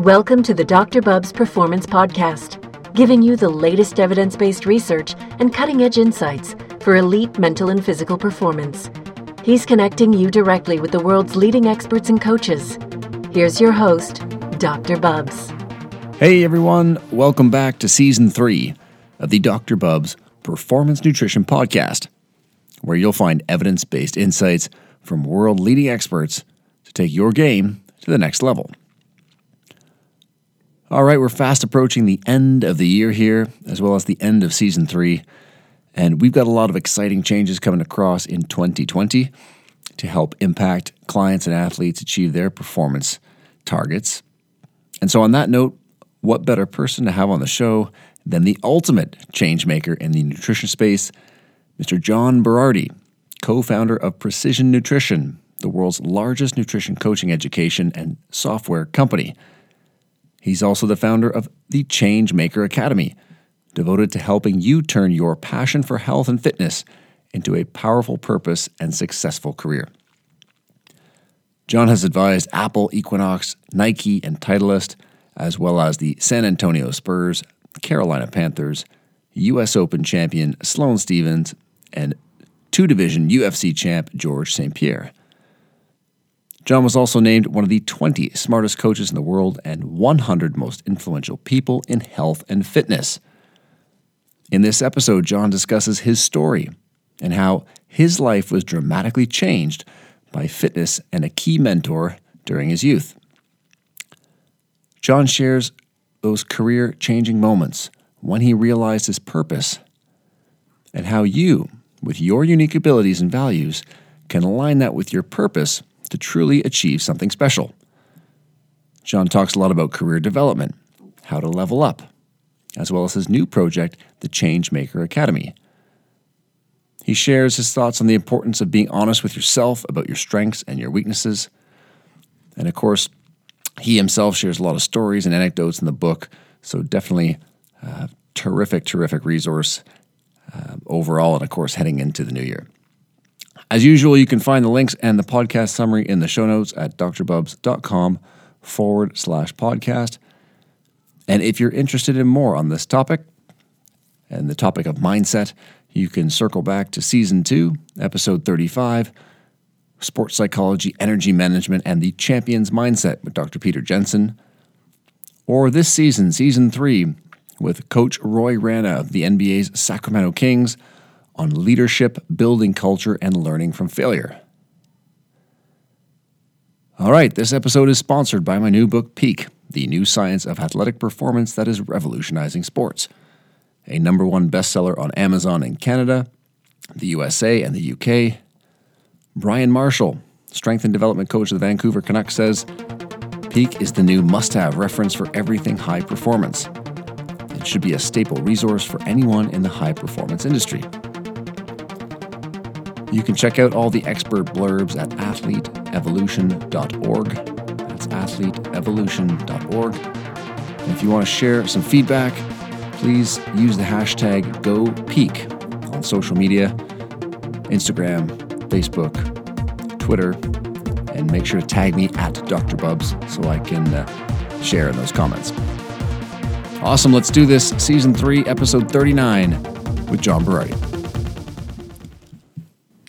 Welcome to the Dr. Bubbs Performance Podcast, giving you the latest evidence based research and cutting edge insights for elite mental and physical performance. He's connecting you directly with the world's leading experts and coaches. Here's your host, Dr. Bubbs. Hey everyone, welcome back to season three of the Dr. Bubbs Performance Nutrition Podcast, where you'll find evidence based insights from world leading experts to take your game to the next level. All right, we're fast approaching the end of the year here, as well as the end of season three. And we've got a lot of exciting changes coming across in 2020 to help impact clients and athletes achieve their performance targets. And so, on that note, what better person to have on the show than the ultimate change maker in the nutrition space, Mr. John Berardi, co founder of Precision Nutrition, the world's largest nutrition coaching education and software company. He's also the founder of the Change Maker Academy, devoted to helping you turn your passion for health and fitness into a powerful purpose and successful career. John has advised Apple, Equinox, Nike, and Titleist, as well as the San Antonio Spurs, Carolina Panthers, U.S. Open champion Sloane Stephens, and two division UFC champ George St. Pierre. John was also named one of the 20 smartest coaches in the world and 100 most influential people in health and fitness. In this episode, John discusses his story and how his life was dramatically changed by fitness and a key mentor during his youth. John shares those career changing moments when he realized his purpose and how you, with your unique abilities and values, can align that with your purpose to truly achieve something special. John talks a lot about career development, how to level up, as well as his new project, the Changemaker Academy. He shares his thoughts on the importance of being honest with yourself about your strengths and your weaknesses. And of course, he himself shares a lot of stories and anecdotes in the book, so definitely a terrific, terrific resource uh, overall, and of course, heading into the new year. As usual, you can find the links and the podcast summary in the show notes at drbubbs.com forward slash podcast. And if you're interested in more on this topic and the topic of mindset, you can circle back to season two, episode 35 Sports Psychology, Energy Management, and the Champion's Mindset with Dr. Peter Jensen. Or this season, season three, with Coach Roy Rana of the NBA's Sacramento Kings on leadership, building culture, and learning from failure. All right, this episode is sponsored by my new book, Peak The New Science of Athletic Performance That Is Revolutionizing Sports, a number one bestseller on Amazon in Canada, the USA, and the UK. Brian Marshall, strength and development coach of the Vancouver Canucks, says Peak is the new must have reference for everything high performance. It should be a staple resource for anyone in the high performance industry. You can check out all the expert blurbs at athleteevolution.org. That's athleteevolution.org. And if you want to share some feedback, please use the hashtag GoPeak on social media Instagram, Facebook, Twitter, and make sure to tag me at Dr. Bubbs so I can uh, share in those comments. Awesome, let's do this. Season 3, Episode 39 with John Berardi.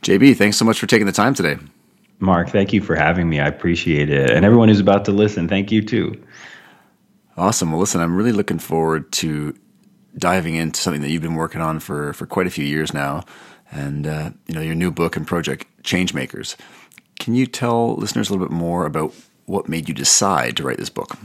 JB, thanks so much for taking the time today. Mark, thank you for having me. I appreciate it. And everyone who's about to listen, thank you too. Awesome. Well, listen, I'm really looking forward to diving into something that you've been working on for, for quite a few years now. And, uh, you know, your new book and project, Changemakers. Can you tell listeners a little bit more about what made you decide to write this book?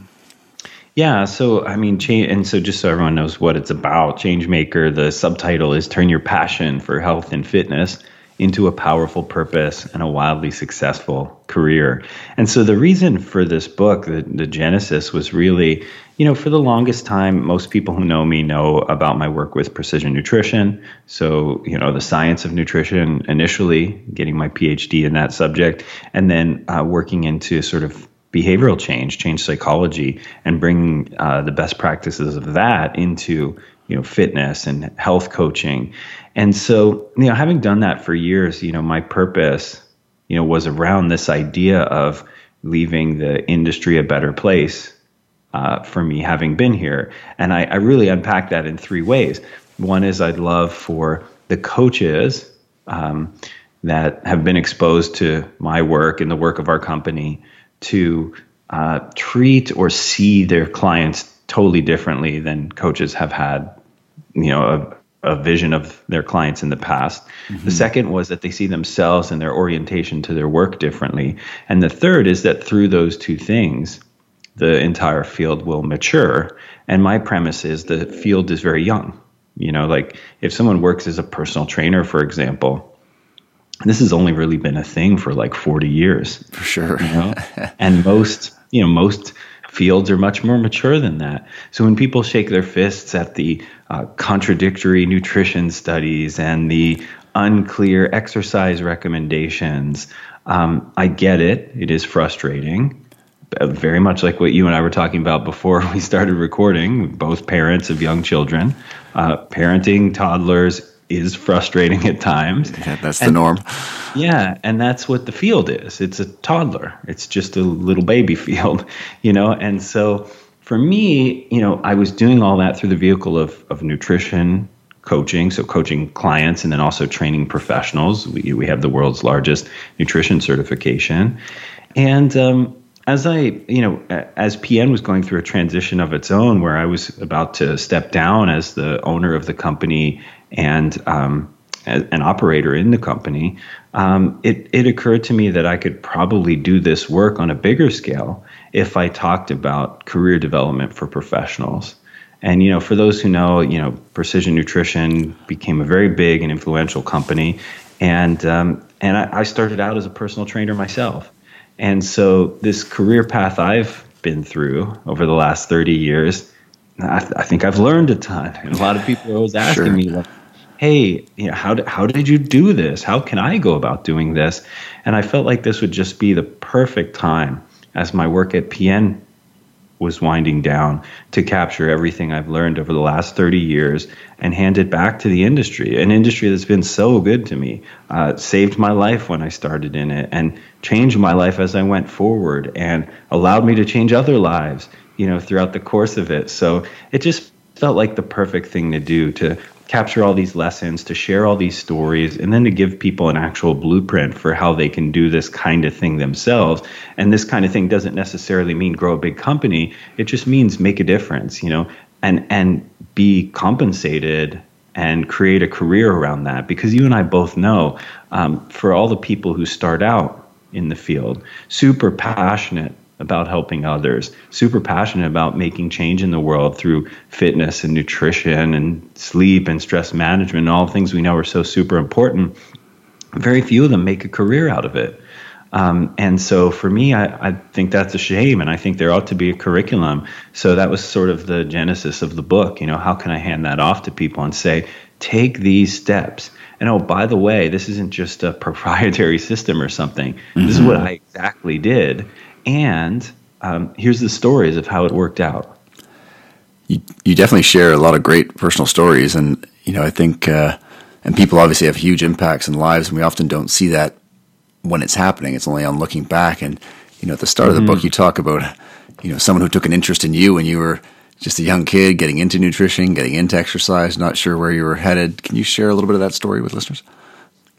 Yeah, so I mean, change, and so just so everyone knows what it's about, Changemaker, the subtitle is Turn Your Passion for Health and Fitness into a powerful purpose and a wildly successful career. And so the reason for this book, the, the genesis, was really, you know, for the longest time, most people who know me know about my work with precision nutrition. So, you know, the science of nutrition initially, getting my PhD in that subject, and then uh, working into sort of behavioral change, change psychology, and bringing uh, the best practices of that into you know fitness and health coaching and so you know having done that for years you know my purpose you know was around this idea of leaving the industry a better place uh, for me having been here. And I, I really unpack that in three ways. One is I'd love for the coaches um, that have been exposed to my work and the work of our company to uh, treat or see their clients totally differently than coaches have had, you know, a, a vision of their clients in the past. Mm-hmm. The second was that they see themselves and their orientation to their work differently. And the third is that through those two things, the entire field will mature. And my premise is the field is very young. You know, like if someone works as a personal trainer, for example, this has only really been a thing for like 40 years. For sure. You know? and most, you know, most fields are much more mature than that. So when people shake their fists at the uh, contradictory nutrition studies and the unclear exercise recommendations, um, I get it. It is frustrating. Uh, very much like what you and I were talking about before we started recording, both parents of young children. Uh, parenting toddlers is frustrating at times. Yeah, that's and, the norm. Yeah, and that's what the field is. It's a toddler. It's just a little baby field, you know. And so for me, you know, I was doing all that through the vehicle of of nutrition coaching, so coaching clients and then also training professionals. We we have the world's largest nutrition certification. And um, as I, you know, as PN was going through a transition of its own, where I was about to step down as the owner of the company and um, an operator in the company, um, it, it occurred to me that I could probably do this work on a bigger scale if I talked about career development for professionals. And you know, for those who know, you know, Precision Nutrition became a very big and influential company, and um, and I, I started out as a personal trainer myself. And so, this career path I've been through over the last 30 years, I, th- I think I've learned a ton. And a lot of people are always asking sure. me, like, hey, you know, how, did, how did you do this? How can I go about doing this? And I felt like this would just be the perfect time as my work at PN was winding down to capture everything I've learned over the last 30 years and hand it back to the industry, an industry that's been so good to me, uh, saved my life when I started in it, and changed my life as I went forward, and allowed me to change other lives, you know, throughout the course of it. So it just felt like the perfect thing to do to capture all these lessons, to share all these stories, and then to give people an actual blueprint for how they can do this kind of thing themselves. And this kind of thing doesn't necessarily mean grow a big company. It just means make a difference, you know, and and be compensated and create a career around that. Because you and I both know, um, for all the people who start out in the field, super passionate about helping others, super passionate about making change in the world through fitness and nutrition and sleep and stress management and all the things we know are so super important. Very few of them make a career out of it. Um, and so for me, I, I, think that's a shame, and I think there ought to be a curriculum. So that was sort of the genesis of the book. You know, how can I hand that off to people and say, take these steps? And oh, by the way, this isn't just a proprietary system or something. Mm-hmm. This is what I exactly did. And um, here's the stories of how it worked out. You, you definitely share a lot of great personal stories, and you know I think, uh, and people obviously have huge impacts in lives, and we often don't see that when it's happening. It's only on looking back. And you know, at the start mm-hmm. of the book, mm-hmm. you talk about you know someone who took an interest in you when you were just a young kid, getting into nutrition, getting into exercise, not sure where you were headed. Can you share a little bit of that story with listeners?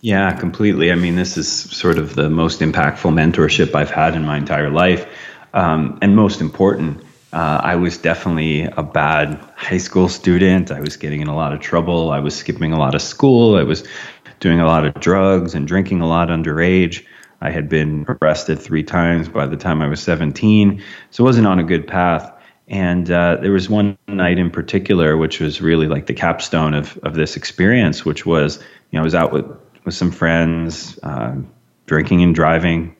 Yeah, completely. I mean, this is sort of the most impactful mentorship I've had in my entire life. Um, and most important, uh, I was definitely a bad high school student. I was getting in a lot of trouble. I was skipping a lot of school. I was doing a lot of drugs and drinking a lot underage. I had been arrested three times by the time I was 17, so I wasn't on a good path. And uh, there was one night in particular, which was really like the capstone of, of this experience, which was, you know, I was out with with some friends, uh, drinking and driving.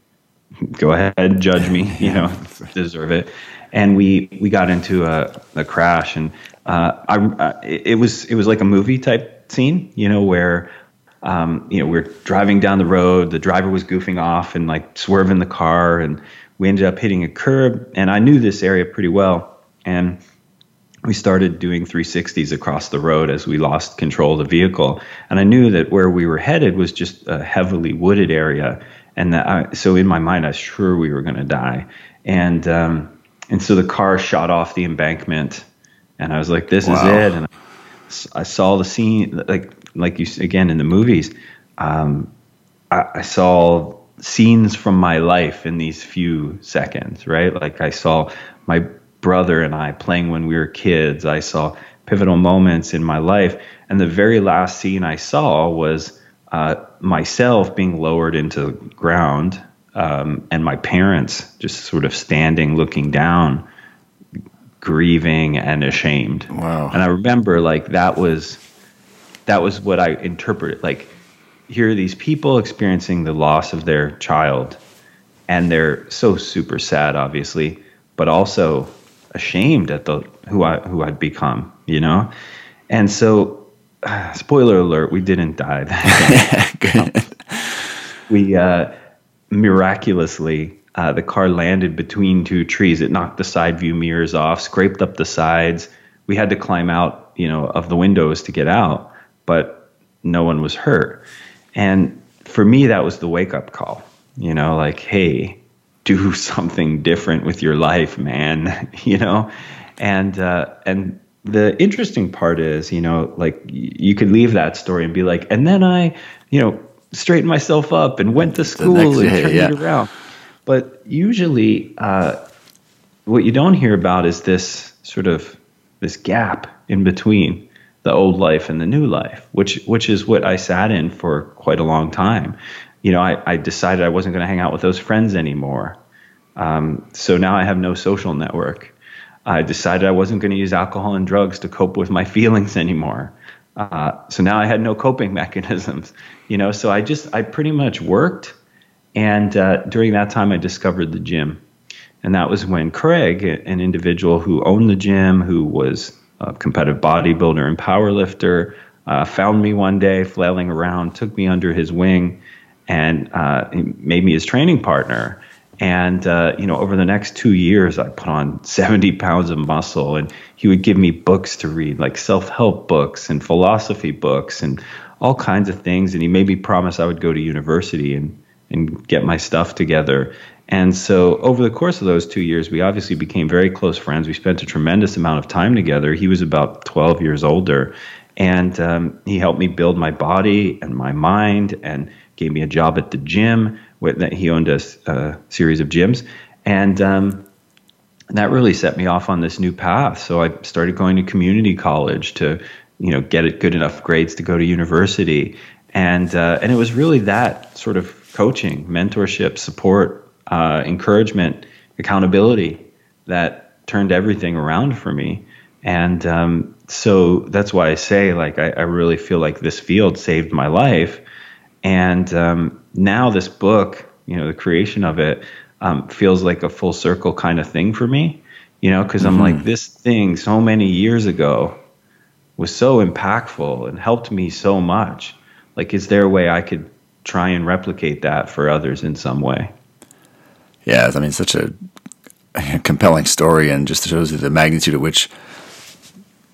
Go ahead, judge me. You know, deserve it. And we we got into a, a crash, and uh, I, uh, it was it was like a movie type scene. You know, where um, you know we're driving down the road, the driver was goofing off and like swerving the car, and we ended up hitting a curb. And I knew this area pretty well, and we started doing 360s across the road as we lost control of the vehicle. And I knew that where we were headed was just a heavily wooded area. And that I, so in my mind, I was sure we were going to die. And, um, And so the car shot off the embankment, and I was like, "This Wow. is it." And I, I saw the scene, like like you again in the movies. Um, I, I saw scenes from my life in these few seconds, right? Like I saw my brother and I playing when we were kids. I saw pivotal moments in my life, and the very last scene I saw was uh, myself being lowered into the ground, um, and my parents just sort of standing, looking down, grieving and ashamed. Wow. And I remember like that was that was what I interpreted. Like here are these people experiencing the loss of their child, and they're so super sad, obviously, but also ashamed at the who I who I'd become, you know. And so, spoiler alert: we didn't die. That day. we uh, miraculously uh, the car landed between two trees. It knocked the side view mirrors off, scraped up the sides. We had to climb out, you know, of the windows to get out, but no one was hurt. And for me, that was the wake up call. You know, like, hey, do something different with your life, man. you know, and uh, and the interesting part is, you know, like you could leave that story and be like, and then I, you know, straightened myself up and went to school and day, turned yeah. it around. But usually, uh, what you don't hear about is this sort of this gap in between the old life and the new life, which which is what I sat in for quite a long time. You know, I, I decided I wasn't going to hang out with those friends anymore. Um, so now I have no social network. I decided I wasn't going to use alcohol and drugs to cope with my feelings anymore. Uh, so now I had no coping mechanisms. You know, so I just I pretty much worked, and uh, during that time I discovered the gym. And that was when Craig, an individual who owned the gym, who was a competitive bodybuilder and powerlifter, uh, found me one day flailing around, took me under his wing, and uh, he made me his training partner. And uh, you know, over the next two years, I put on 70 pounds of muscle, and he would give me books to read, like self-help books and philosophy books, and all kinds of things. And he made me promise I would go to university and and get my stuff together. And so over the course of those two years, we obviously became very close friends. We spent a tremendous amount of time together. He was about 12 years older. And um, he helped me build my body and my mind and gave me a job at the gym. That, he owned a series of gyms. And um, that really set me off on this new path. So I started going to community college to, you know, get good enough grades to go to university, and uh, and it was really that sort of coaching, mentorship, support, uh, encouragement, accountability that turned everything around for me. And um, so that's why I say, like, I, I really feel like this field saved my life. And um, now this book, you know, the creation of it um, feels like a full circle kind of thing for me, you know, because I'm like, this thing so many years ago was so impactful and helped me so much. Like, is there a way I could try and replicate that for others in some way? Yeah, I mean, such a compelling story, and just shows you the magnitude at which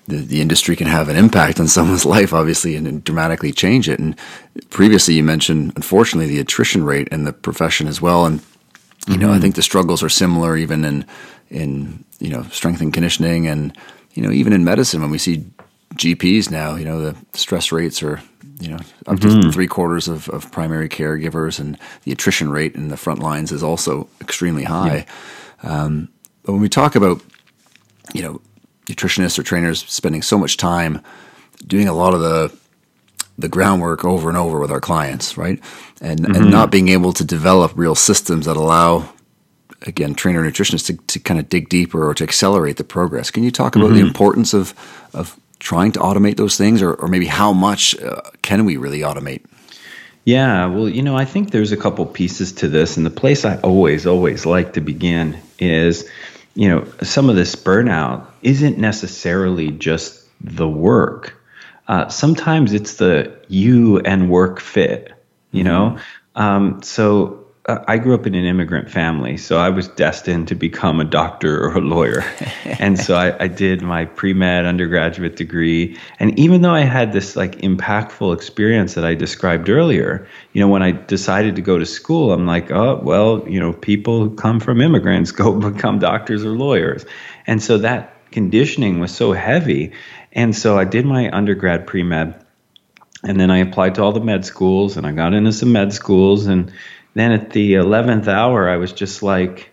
the, the industry can have an impact on someone's life, obviously, and, and dramatically change it. And previously, you mentioned, unfortunately, the attrition rate in the profession as well. And you know, I think the struggles are similar, even in in you know strength and conditioning, and you know, even in medicine when we see GPs now, you know, the stress rates are you know up to three quarters of, of primary caregivers, and the attrition rate in the front lines is also extremely high. Um, but when we talk about you know nutritionists or trainers spending so much time doing a lot of the the groundwork over and over with our clients, right? And and not being able to develop real systems that allow again trainer nutritionists to, to kind of dig deeper or to accelerate the progress. Can you talk about the importance of of trying to automate those things or, or maybe how much uh, can we really automate? Yeah, well, you know, I think there's a couple pieces to this, and the place I always, always like to begin is, you know, some of this burnout isn't necessarily just the work. Uh, sometimes it's the you and work fit, you know. Um, so I grew up in an immigrant family, so I was destined to become a doctor or a lawyer. and so I, I did my pre med undergraduate degree. And even though I had this like impactful experience that I described earlier, you know, when I decided to go to school, I'm like, oh, well, you know, people who come from immigrants go become doctors or lawyers. And so that conditioning was so heavy. And so I did my undergrad pre med. And then I applied to all the med schools and I got into some med schools and then at the 11th hour, I was just like,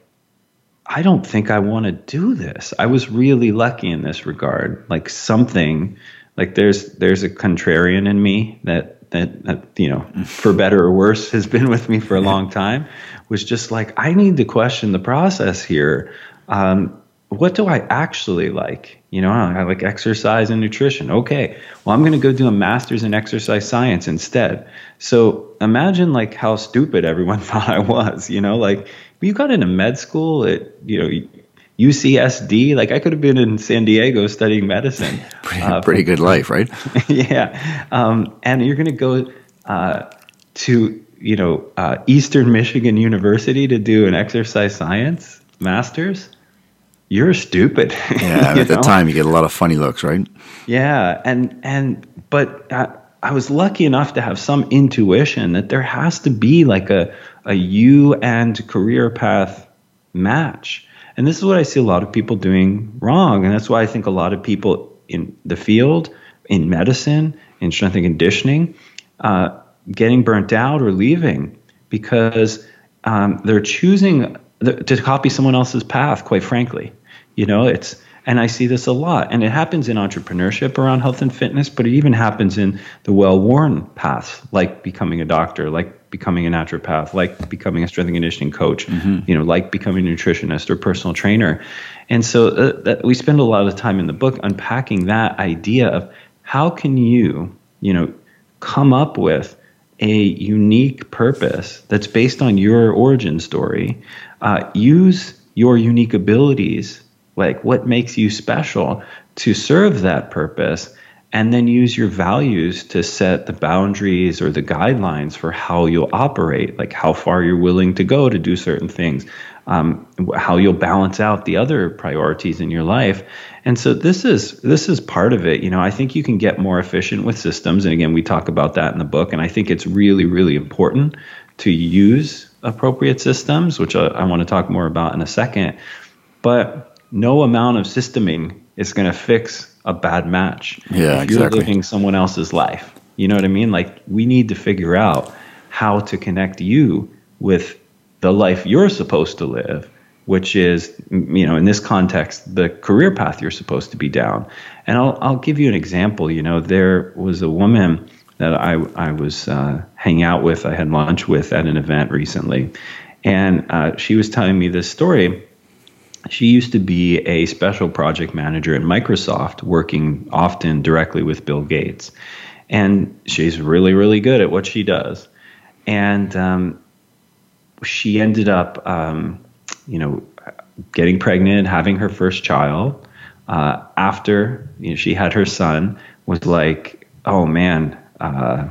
I don't think I want to do this. I was really lucky in this regard. Like something, like there's there's a contrarian in me that that, that you know, for better or worse, has been with me for a long time. Was just like I need to question the process here. Um, what do I actually like? You know, I like exercise and nutrition. Okay, well, I'm going to go do a master's in exercise science instead. So imagine like how stupid everyone thought I was. You know, like you got into med school at you know UCSD. Like I could have been in San Diego studying medicine. pretty, uh, pretty good life, right? yeah, um, and you're going to go uh, to you know uh, Eastern Michigan University to do an exercise science master's you're stupid. Yeah, at know? the time you get a lot of funny looks, right? Yeah, and and but I, I, was lucky enough to have some intuition that there has to be like a a you and career path match. And this is what I see a lot of people doing wrong, and that's why I think a lot of people in the field, in medicine, in strength and conditioning, uh, getting burnt out or leaving because um, they're choosing to copy someone else's path, quite frankly. You know, it's and I see this a lot. And it happens in entrepreneurship around health and fitness, but it even happens in the well worn paths, like becoming a doctor, like becoming a naturopath, like becoming a strength and conditioning coach, mm-hmm. you know, like becoming a nutritionist or personal trainer. And so uh, we spend a lot of time in the book unpacking that idea of how can you, you know, come up with a unique purpose that's based on your origin story uh, use your unique abilities, like what makes you special, to serve that purpose, and then use your values to set the boundaries or the guidelines for how you'll operate, like how far you're willing to go to do certain things, um, how you'll balance out the other priorities in your life. And so this is this is part of it. You know, I think you can get more efficient with systems, and again, we talk about that in the book. And I think it's really, really important to use appropriate systems, which I, I want to talk more about in a second. But no amount of systeming is going to fix a bad match. Yeah, if you're living someone else's life. You know what I mean? Like we need to figure out how to connect you with the life you're supposed to live, which is, you know, in this context, the career path you're supposed to be down. And I'll I'll give you an example. You know, there was a woman that I, I was uh, hanging out with, I had lunch with at an event recently. And uh, she was telling me this story. She used to be a special project manager at Microsoft, working often directly with Bill Gates. And she's really, really good at what she does. And um, she ended up, um, you know, getting pregnant, having her first child. Uh, after you know, she had her son, was like, oh man, uh,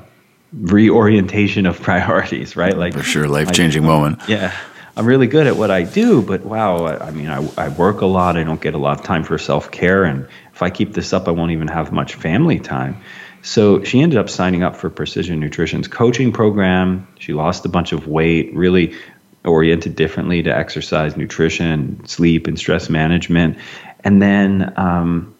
reorientation of priorities, right? Like for sure, life changing moment. Yeah. I'm really good at what I do, but wow, I, I mean, I, I, work a lot. I don't get a lot of time for self care. And if I keep this up, I won't even have much family time. So she ended up signing up for Precision Nutrition's coaching program. She lost a bunch of weight, really oriented differently to exercise, nutrition, sleep, and stress management. And then um,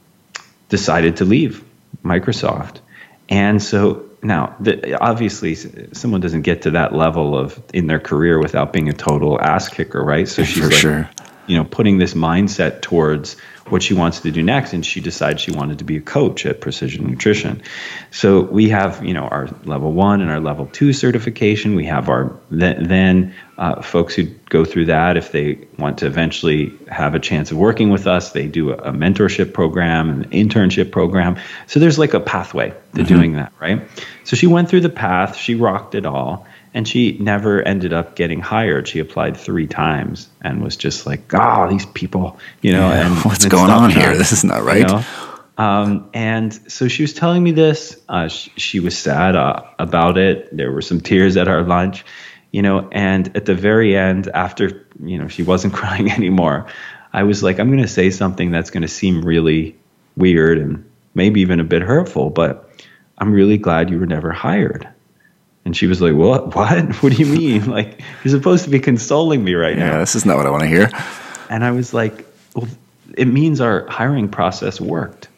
decided to leave Microsoft. And so now, the, obviously, someone doesn't get to that level of in their career without being a total ass kicker, right? So she's For like, sure. You know, putting this mindset towards what she wants to do next and she decides she wanted to be a coach at precision nutrition. So we have you know our level one and our level two certification. We have our then uh, folks who go through that if they want to eventually have a chance of working with us they do a, a mentorship program an internship program. So there's like a pathway to mm-hmm. doing that right? So she went through the path. She rocked it all and she never ended up getting hired. She applied three times and was just like, "Oh, these people, you know." Yeah, and what's going on here? This is not right. You know? um, and so she was telling me this. Uh, she, she, was sad uh, about it. There were some tears at our lunch, you know, and at the very end, after, you know, she wasn't crying anymore, I was like, I'm going to say something that's going to seem really weird and maybe even a bit hurtful, but I'm really glad you were never hired. And she was like, What? What? What do you mean? Like, you're supposed to be consoling me right yeah, now. this is not what I want to hear. And I was like, Well, it means our hiring process worked.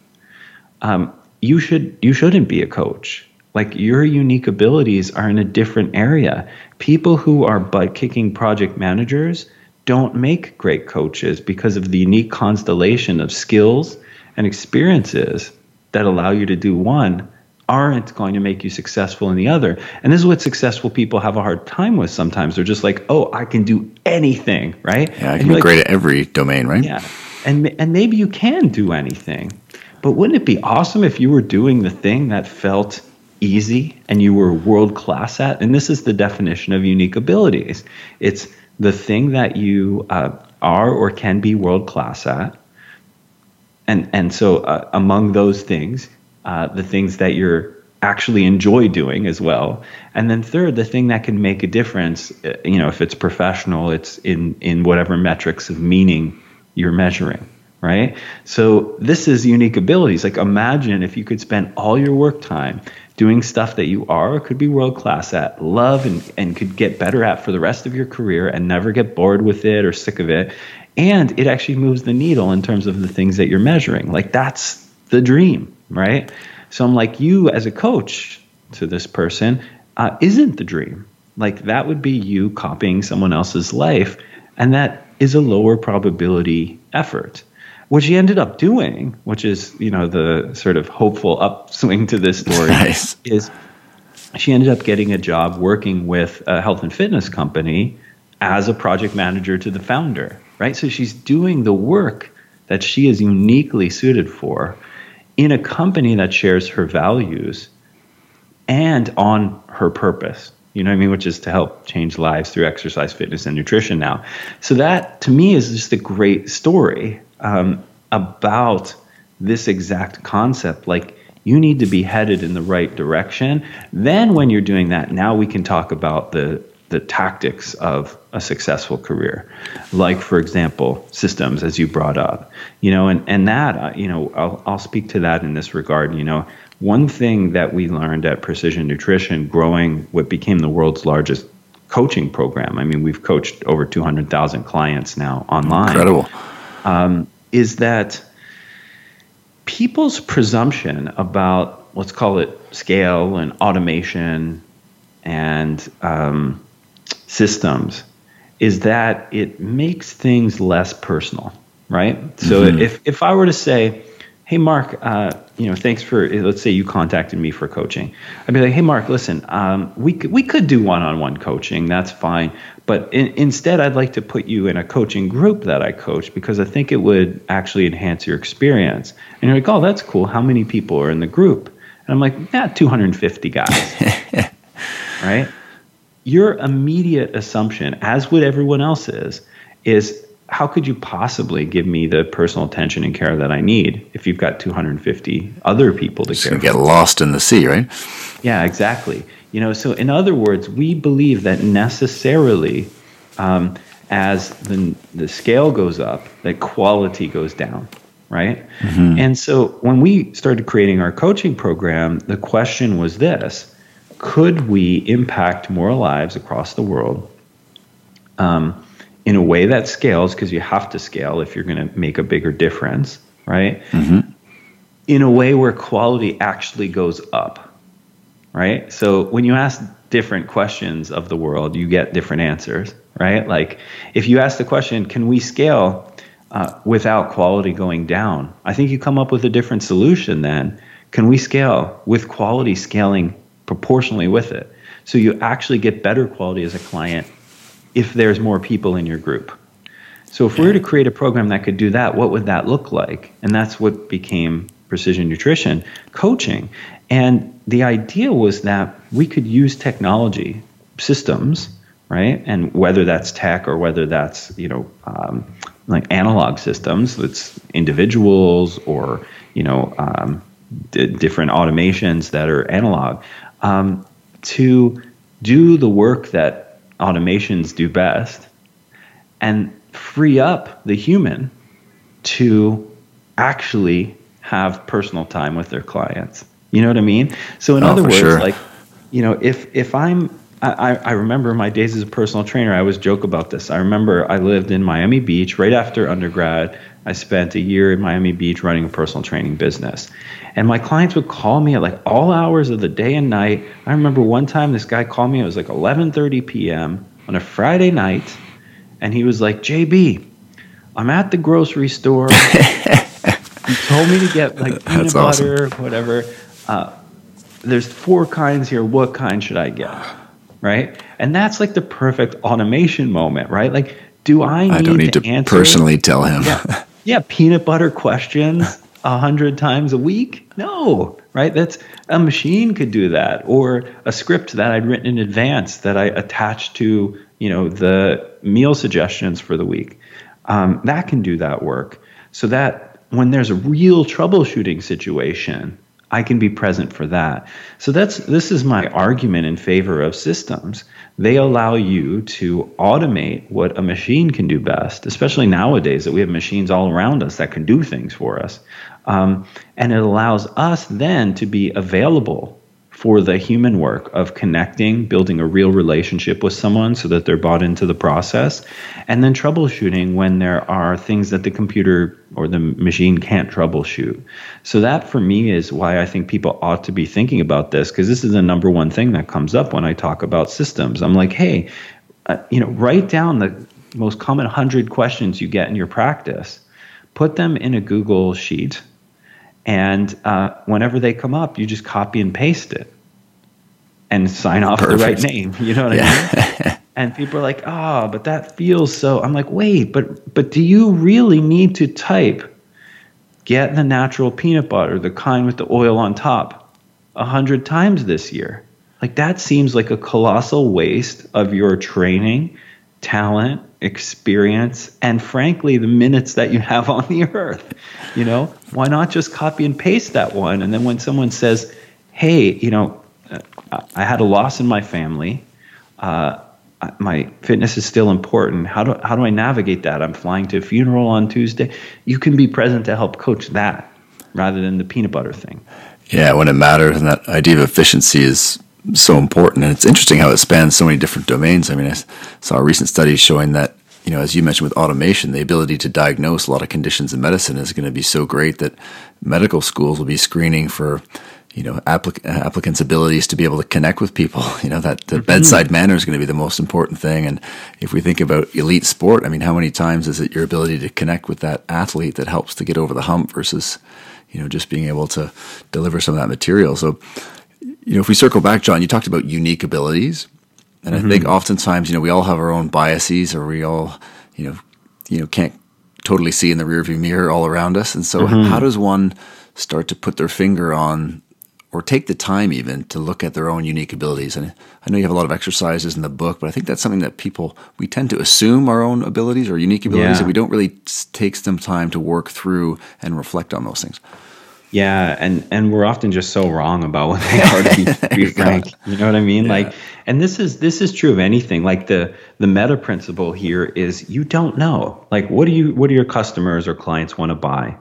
Um, you should you shouldn't be a coach. Like your unique abilities are in a different area. People who are butt kicking project managers don't make great coaches because of the unique constellation of skills and experiences that allow you to do one aren't going to make you successful in the other. And this is what successful people have a hard time with sometimes. They're just like, oh, I can do anything, right? Yeah, I can be like, great at every domain, right? Yeah. And, and maybe you can do anything. But wouldn't it be awesome if you were doing the thing that felt easy and you were world class at? And this is the definition of unique abilities it's the thing that you uh, are or can be world class at. And, and so, uh, among those things, uh, the things that you're actually enjoy doing as well. And then third, the thing that can make a difference, uh, you know, if it's professional, it's in in whatever metrics of meaning you're measuring, right? So this is unique abilities. Like imagine if you could spend all your work time doing stuff that you are could be world class at, love and, and could get better at for the rest of your career and never get bored with it or sick of it. And it actually moves the needle in terms of the things that you're measuring. Like that's the dream, right? So I'm like, you as a coach to this person uh, isn't the dream. Like that would be you copying someone else's life. And that is a lower probability effort. What she ended up doing, which is, you know, the sort of hopeful upswing to this story, Nice. is she ended up getting a job working with a health and fitness company as a project manager to the founder, right? So she's doing the work that she is uniquely suited for in a company that shares her values and on her purpose. You know what I mean? Which is to help change lives through exercise, fitness, and nutrition now. So that to me is just a great story um, about this exact concept. Like you need to be headed in the right direction. Then when you're doing that, now we can talk about the the tactics of a successful career. Like for example systems as you brought up. You know and and that uh, you know I'll, I'll speak to that in this regard you know. One thing that we learned at precision nutrition growing what became the world's largest coaching program i mean we've coached over 200000 clients now online. Incredible. um, is that people's presumption about let's call it scale and automation and um, systems is that it makes things less personal, right? So if if I were to say, "Hey, Mark, uh, you know, thanks for let's say you contacted me for coaching," I'd be like, "Hey, Mark, listen, um, we could, we could do one-on-one coaching. That's fine, but in, instead, I'd like to put you in a coaching group that I coach because I think it would actually enhance your experience." And you're like, "Oh, that's cool. How many people are in the group?" And I'm like, "Yeah, 250 guys." right? Your immediate assumption, as would everyone else's, is how could you possibly give me the personal attention and care that I need if you've got 250 other people to Just care gonna get lost in the sea, right? Yeah, exactly. You know, so in other words, we believe that necessarily, um, as the the scale goes up, that quality goes down, right? And so when we started creating our coaching program, the question was this: Could we impact more lives across the world? Um, in a way that scales, because you have to scale if you're going to make a bigger difference, right? In a way where quality actually goes up, right? So when you ask different questions of the world, you get different answers, right? Like if you ask the question, can we scale uh, without quality going down? I think you come up with a different solution then. Can we scale with quality scaling proportionally with it? So you actually get better quality as a client if there's more people in your group. So if we were to create a program that could do that, what would that look like? And that's what became precision nutrition coaching. And the idea was that we could use technology systems, right? And whether that's tech or whether that's you know um, like analog systems, that's individuals or you know um, d- different automations that are analog, um, to do the work that automations do best and free up the human to actually have personal time with their clients. You know what I mean? So in oh, other words, sure. like, you know, if if I'm I, I remember my days as a personal trainer. I always joke about this. I remember I lived in Miami Beach right after undergrad. I spent a year in Miami Beach running a personal training business. And my clients would call me at like all hours of the day and night. I remember one time this guy called me, it was like 11:30 p.m. on a Friday night, and he was like, "JB, I'm at the grocery store. he told me to get like peanut butter, awesome. whatever. Uh, there's four kinds here. What kind should I get?" Right? And that's like the perfect automation moment, right? Like, do I need, I don't need to, to personally tell him. yeah, yeah, peanut butter questions a hundred times a week? No, right? That's a machine could do that, or a script that I'd written in advance that I attached to you know the meal suggestions for the week. Um, that can do that work, so that when there's a real troubleshooting situation, I can be present for that. So that's this is my argument in favor of systems. They allow you to automate what a machine can do best, especially nowadays that we have machines all around us that can do things for us. Um, and it allows us then to be available for the human work of connecting, building a real relationship with someone so that they're bought into the process, and then troubleshooting when there are things that the computer or the machine can't troubleshoot. So, that for me is why I think people ought to be thinking about this because this is the number one thing that comes up when I talk about systems. I'm like, hey, uh, you know, write down the most common 100 questions you get in your practice, put them in a Google Sheet and uh, whenever they come up, you just copy and paste it and sign off Perfect. the right name. You know what yeah. I mean? and people are like, "Oh, but that feels so." I'm like, "Wait, but but do you really need to type get the natural peanut butter, the kind with the oil on top, a hundred times this year?" Like that seems like a colossal waste of your training, talent, experience, and frankly, the minutes that you have on the earth. You know, why not just copy and paste that one? And then when someone says, hey, you know, I had a loss in my family. Uh, my fitness is still important. How do how do I navigate that? I'm flying to a funeral on Tuesday. You can be present to help coach that rather than the peanut butter thing. Yeah, when it matters, and that idea of efficiency is so important. And it's interesting how it spans so many different domains. I mean, I saw a recent study showing that, you know, as you mentioned with automation, the ability to diagnose a lot of conditions in medicine is going to be so great that medical schools will be screening for, you know, applic- applicants' abilities to be able to connect with people. You know, that the mm-hmm. bedside manner is going to be the most important thing. And if we think about elite sport, I mean, how many times is it your ability to connect with that athlete that helps to get over the hump versus, you know, just being able to deliver some of that material? So, you know, if we circle back, John, you talked about unique abilities, and mm-hmm. I think oftentimes, you know, we all have our own biases, or we all, you know, you know, can't totally see in the rearview mirror all around us. And so, mm-hmm. how does one start to put their finger on, or take the time even to look at their own unique abilities? And I know you have a lot of exercises in the book, but I think that's something that people we tend to assume our own abilities or unique abilities, yeah. and we don't really take some time to work through and reflect on those things. Yeah, and and we're often just so wrong about what they are to be, be frank. You know what I mean? Yeah. Like, and this is this is true of anything. Like the the meta principle here is you don't know. Like, what do you what do your customers or clients want to buy?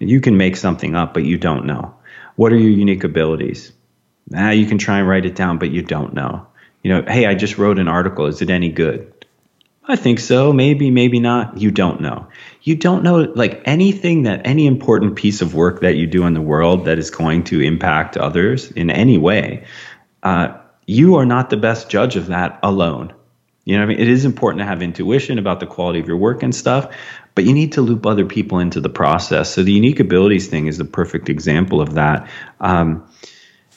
You can make something up, but you don't know. What are your unique abilities? Ah, you can try and write it down, but you don't know. You know, hey, I just wrote an article. Is it any good? I think so. Maybe, maybe not. You don't know. You don't know, like anything that any important piece of work that you do in the world that is going to impact others in any way. Uh, you are not the best judge of that alone. You know I mean? It is important to have intuition about the quality of your work and stuff, but you need to loop other people into the process. So the unique abilities thing is the perfect example of that. Um,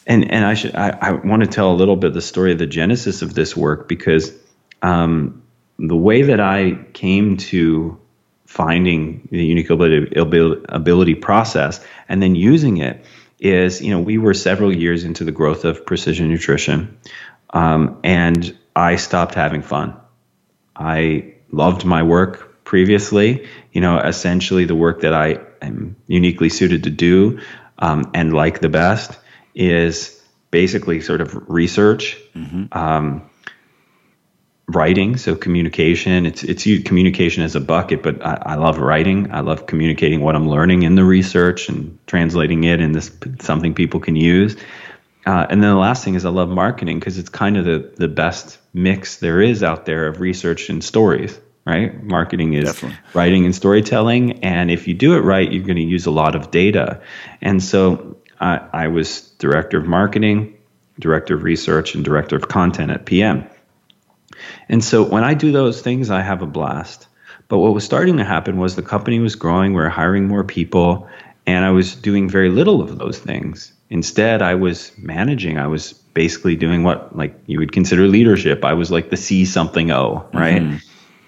and and I should I, I want to tell a little bit the story of the genesis of this work because um, the way that I came to finding the unique ability, ability process and then using it is, you know, we were several years into the growth of precision nutrition, um, and I stopped having fun. I loved my work previously, you know, essentially the work that I am uniquely suited to do um, and like the best is basically sort of research. Mm-hmm. Um, writing, so communication. It's it's communication as a bucket, but I, I, love writing. I love communicating what I'm learning in the research and translating it into something people can use. Uh, and then the last thing is I love marketing because it's kind of the the best mix there is out there of research and stories. Right, marketing is Definitely. writing and storytelling, and if you do it right, you're going to use a lot of data. And so I, I was director of marketing, director of research, and director of content at PN and so when I do those things, I have a blast. But what was starting to happen was the company was growing, we are hiring more people, and I was doing very little of those things. Instead, I was managing. I was basically doing what like you would consider leadership. I was like the C something O, right? Mm-hmm.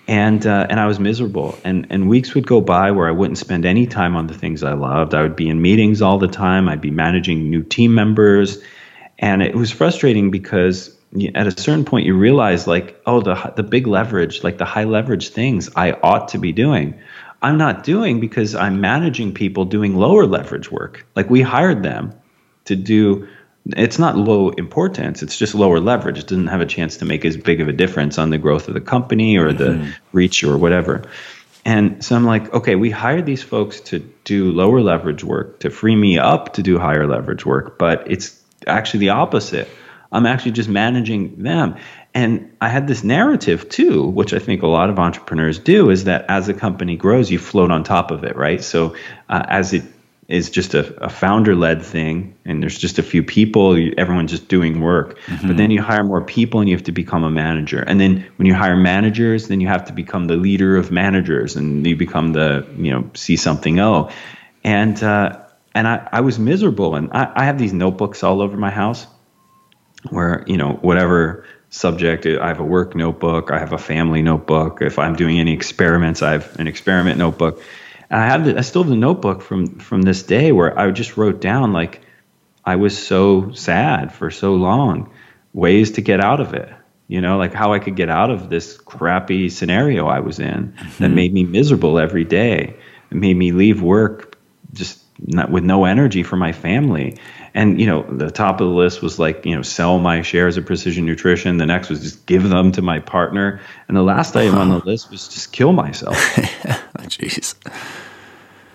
And uh, and I was miserable. And and weeks would go by where I wouldn't spend any time on the things I loved. I would be in meetings all the time. I'd be managing new team members, and it was frustrating because at a certain point you realize like oh the the big leverage like the high leverage things I ought to be doing. I'm not doing because I'm managing people doing lower leverage work. Like we hired them to do it's not low importance it's just lower leverage. It doesn't have a chance to make as big of a difference on the growth of the company or the mm-hmm. reach or whatever. And so I'm like okay we hired these folks to do lower leverage work to free me up to do higher leverage work but it's actually the opposite I'm actually just managing them. And I had this narrative too, which I think a lot of entrepreneurs do, is that as a company grows, you float on top of it, right? So uh, as it is just a, a founder led thing, and there's just a few people, you, everyone's just doing work. Mm-hmm. But then you hire more people and you have to become a manager. And then when you hire managers, then you have to become the leader of managers and you become the, you know, see something O. And, uh, and I, I was miserable. And I, I have these notebooks all over my house where you know whatever subject i have a work notebook i have a family notebook if i'm doing any experiments i have an experiment notebook and i have the, i still have the notebook from from this day where i just wrote down like i was so sad for so long ways to get out of it you know like how i could get out of this crappy scenario i was in mm-hmm. that made me miserable every day it made me leave work just not, with no energy for my family. And you know the top of the list was like you know sell my shares of precision nutrition. The next was just give them to my partner. And the last item on the list was just kill myself. Oh, jeez.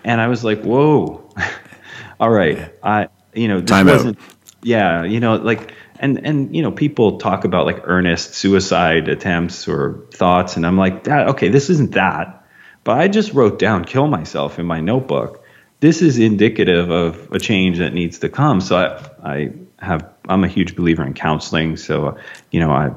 And i was like whoa. All right. I you know this Time wasn't out. yeah you know like and and you know people talk about like earnest suicide attempts or thoughts. And i'm like okay this isn't that. But i just wrote down kill myself in my notebook this is indicative of a change that needs to come. So I, I have I'm a huge believer in counseling. So you know I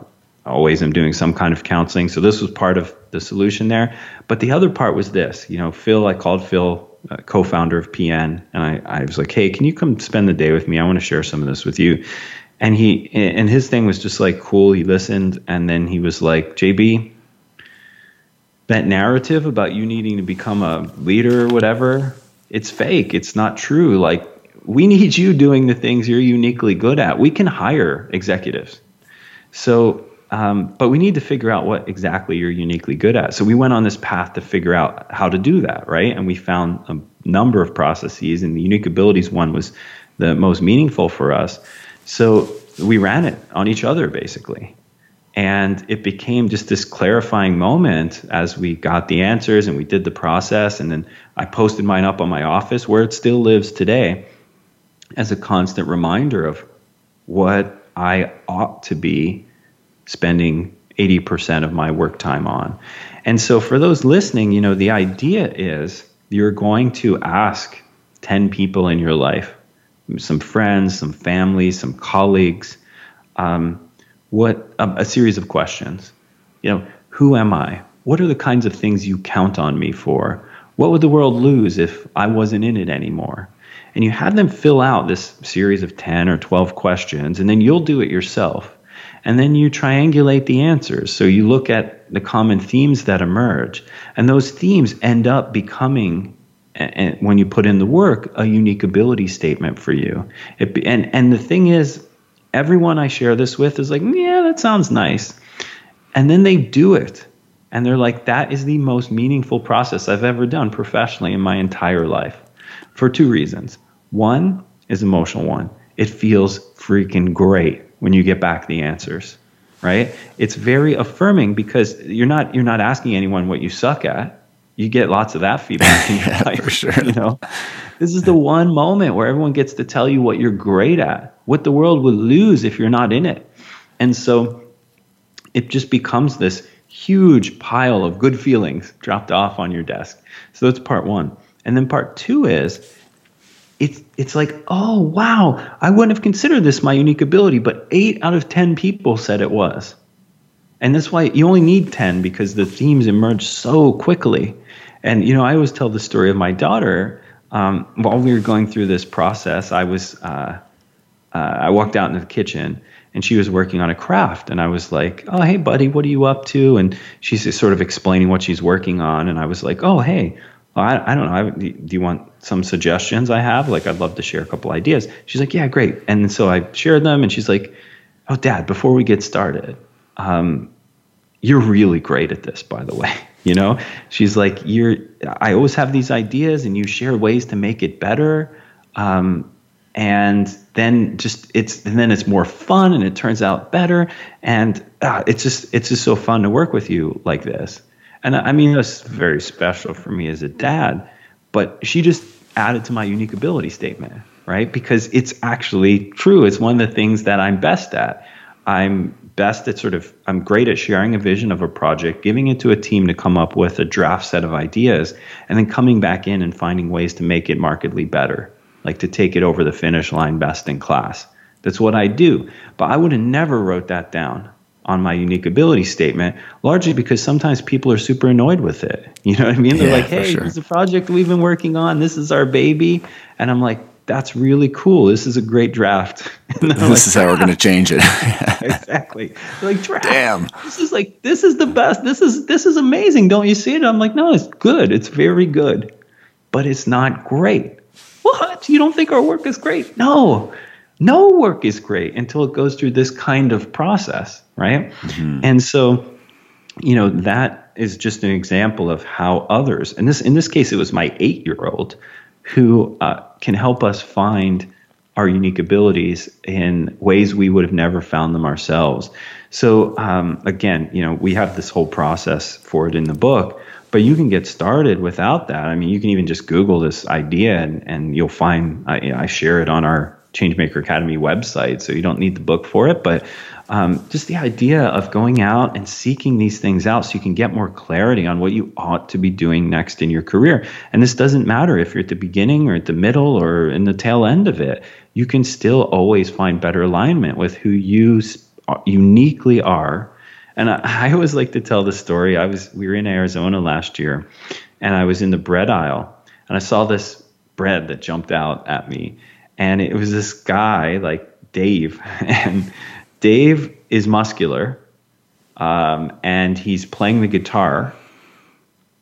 always am doing some kind of counseling. So this was part of the solution there. But the other part was this. You know, Phil. I called Phil, uh, co-founder of PN, and I, I was like, hey, can you come spend the day with me? I want to share some of this with you. And he and his thing was just like cool. He listened, and then he was like, JB, that narrative about you needing to become a leader or whatever it's fake. It's not true. Like we need you doing the things you're uniquely good at. We can hire executives. So, um, but we need to figure out what exactly you're uniquely good at. So we went on this path to figure out how to do that, right? And we found a number of processes, and the unique abilities one was the most meaningful for us. So we ran it on each other basically. And it became just this clarifying moment as we got the answers and we did the process. And then I posted mine up on my office where it still lives today as a constant reminder of what I ought to be spending 80% of my work time on. And so for those listening, you know, the idea is you're going to ask 10 people in your life, some friends, some family, some colleagues, um, what a, a series of questions. You know, who am I? What are the kinds of things you count on me for? What would the world lose if I wasn't in it anymore? And you have them fill out this series of 10 or 12 questions, and then you'll do it yourself. And then you triangulate the answers. So you look at the common themes that emerge, and those themes end up becoming, and when you put in the work, a unique ability statement for you. It, and, and the thing is, everyone I share this with is like, yeah, that sounds nice. And then they do it. And they're like, that is the most meaningful process I've ever done professionally in my entire life for two reasons. One is emotional one. It feels freaking great when you get back the answers. right? It's very affirming because you're not you're not asking anyone what you suck at. You get lots of that feedback in your yeah, life, for sure. You know, this is the one moment where everyone gets to tell you what you're great at, what the world would lose if you're not in it, and so it just becomes this huge pile of good feelings dropped off on your desk. So that's part one, and then part two is it's it's like oh wow i wouldn't have considered this my unique ability but eight out of ten people said it was and that's why you only need 10 because the themes emerge so quickly and you know i always tell the story of my daughter um, while we were going through this process i was uh, uh, i walked out into the kitchen and she was working on a craft and i was like oh hey buddy what are you up to and she's sort of explaining what she's working on and i was like oh hey I, I don't know I, do you want some suggestions I have. Like, I'd love to share a couple ideas. She's like, yeah, great. And so I shared them, and she's like, oh, Dad, before we get started, um, you're really great at this, by the way. You know, she's like, you're. I always have these ideas, and you share ways to make it better. Um, and then just it's and then it's more fun, and it turns out better, and uh, it's just it's just so fun to work with you like this. And I mean, that's very special for me as a dad. But she just added to my unique ability statement, right? Because it's actually true. It's one of the things that I'm best at. I'm best at sort of, I'm great at sharing a vision of a project, giving it to a team to come up with a draft set of ideas, and then coming back in and finding ways to make it markedly better, like to take it over the finish line best in class. That's what I do. But I would have never wrote that down on my unique ability statement, largely because sometimes people are super annoyed with it. You know what I mean? They're yeah, like, hey, sure. this is a project we've been working on. This is our baby. And I'm like, that's really cool. This is a great draft. this like, is how we're going to change it. exactly. They're like draft. Damn. This is like this is the best. This is this is amazing. Don't you see it? I'm like, no, it's good. It's very good, but it's not great. What? You don't think our work is great? No, no work is great until it goes through this kind of process, right? Mm-hmm. And so, you know, that is just an example of how others, and this in this case, it was my eight year old who uh, can help us find our unique abilities in ways we would have never found them ourselves. So um, again, you know, we have this whole process for it in the book, but you can get started without that. I mean, you can even just Google this idea, and, and you'll find I, I share it on our Changemaker Academy website, so you don't need the book for it. But um, just the idea of going out and seeking these things out so you can get more clarity on what you ought to be doing next in your career. And this doesn't matter if you're at the beginning or at the middle or in the tail end of it. You can still always find better alignment with who you uniquely are. And I, I always like to tell the story. I was we were in Arizona last year, and I was in the bread aisle, and I saw this bread that jumped out at me and it was this guy like Dave, and Dave is muscular, um, and he's playing the guitar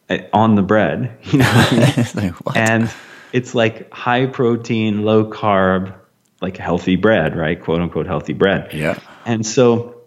uh, on the bread, you know, like, and it's like high protein, low carb, like healthy bread, right? Quote unquote healthy bread. Yeah. And so